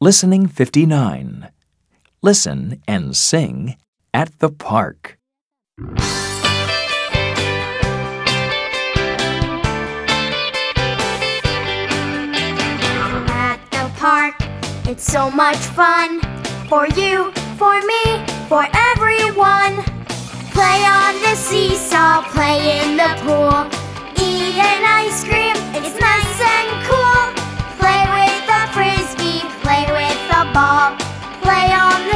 Listening 59. Listen and sing at the park. At the park, it's so much fun for you, for me, for everyone. Play on the seesaw, play in the pool.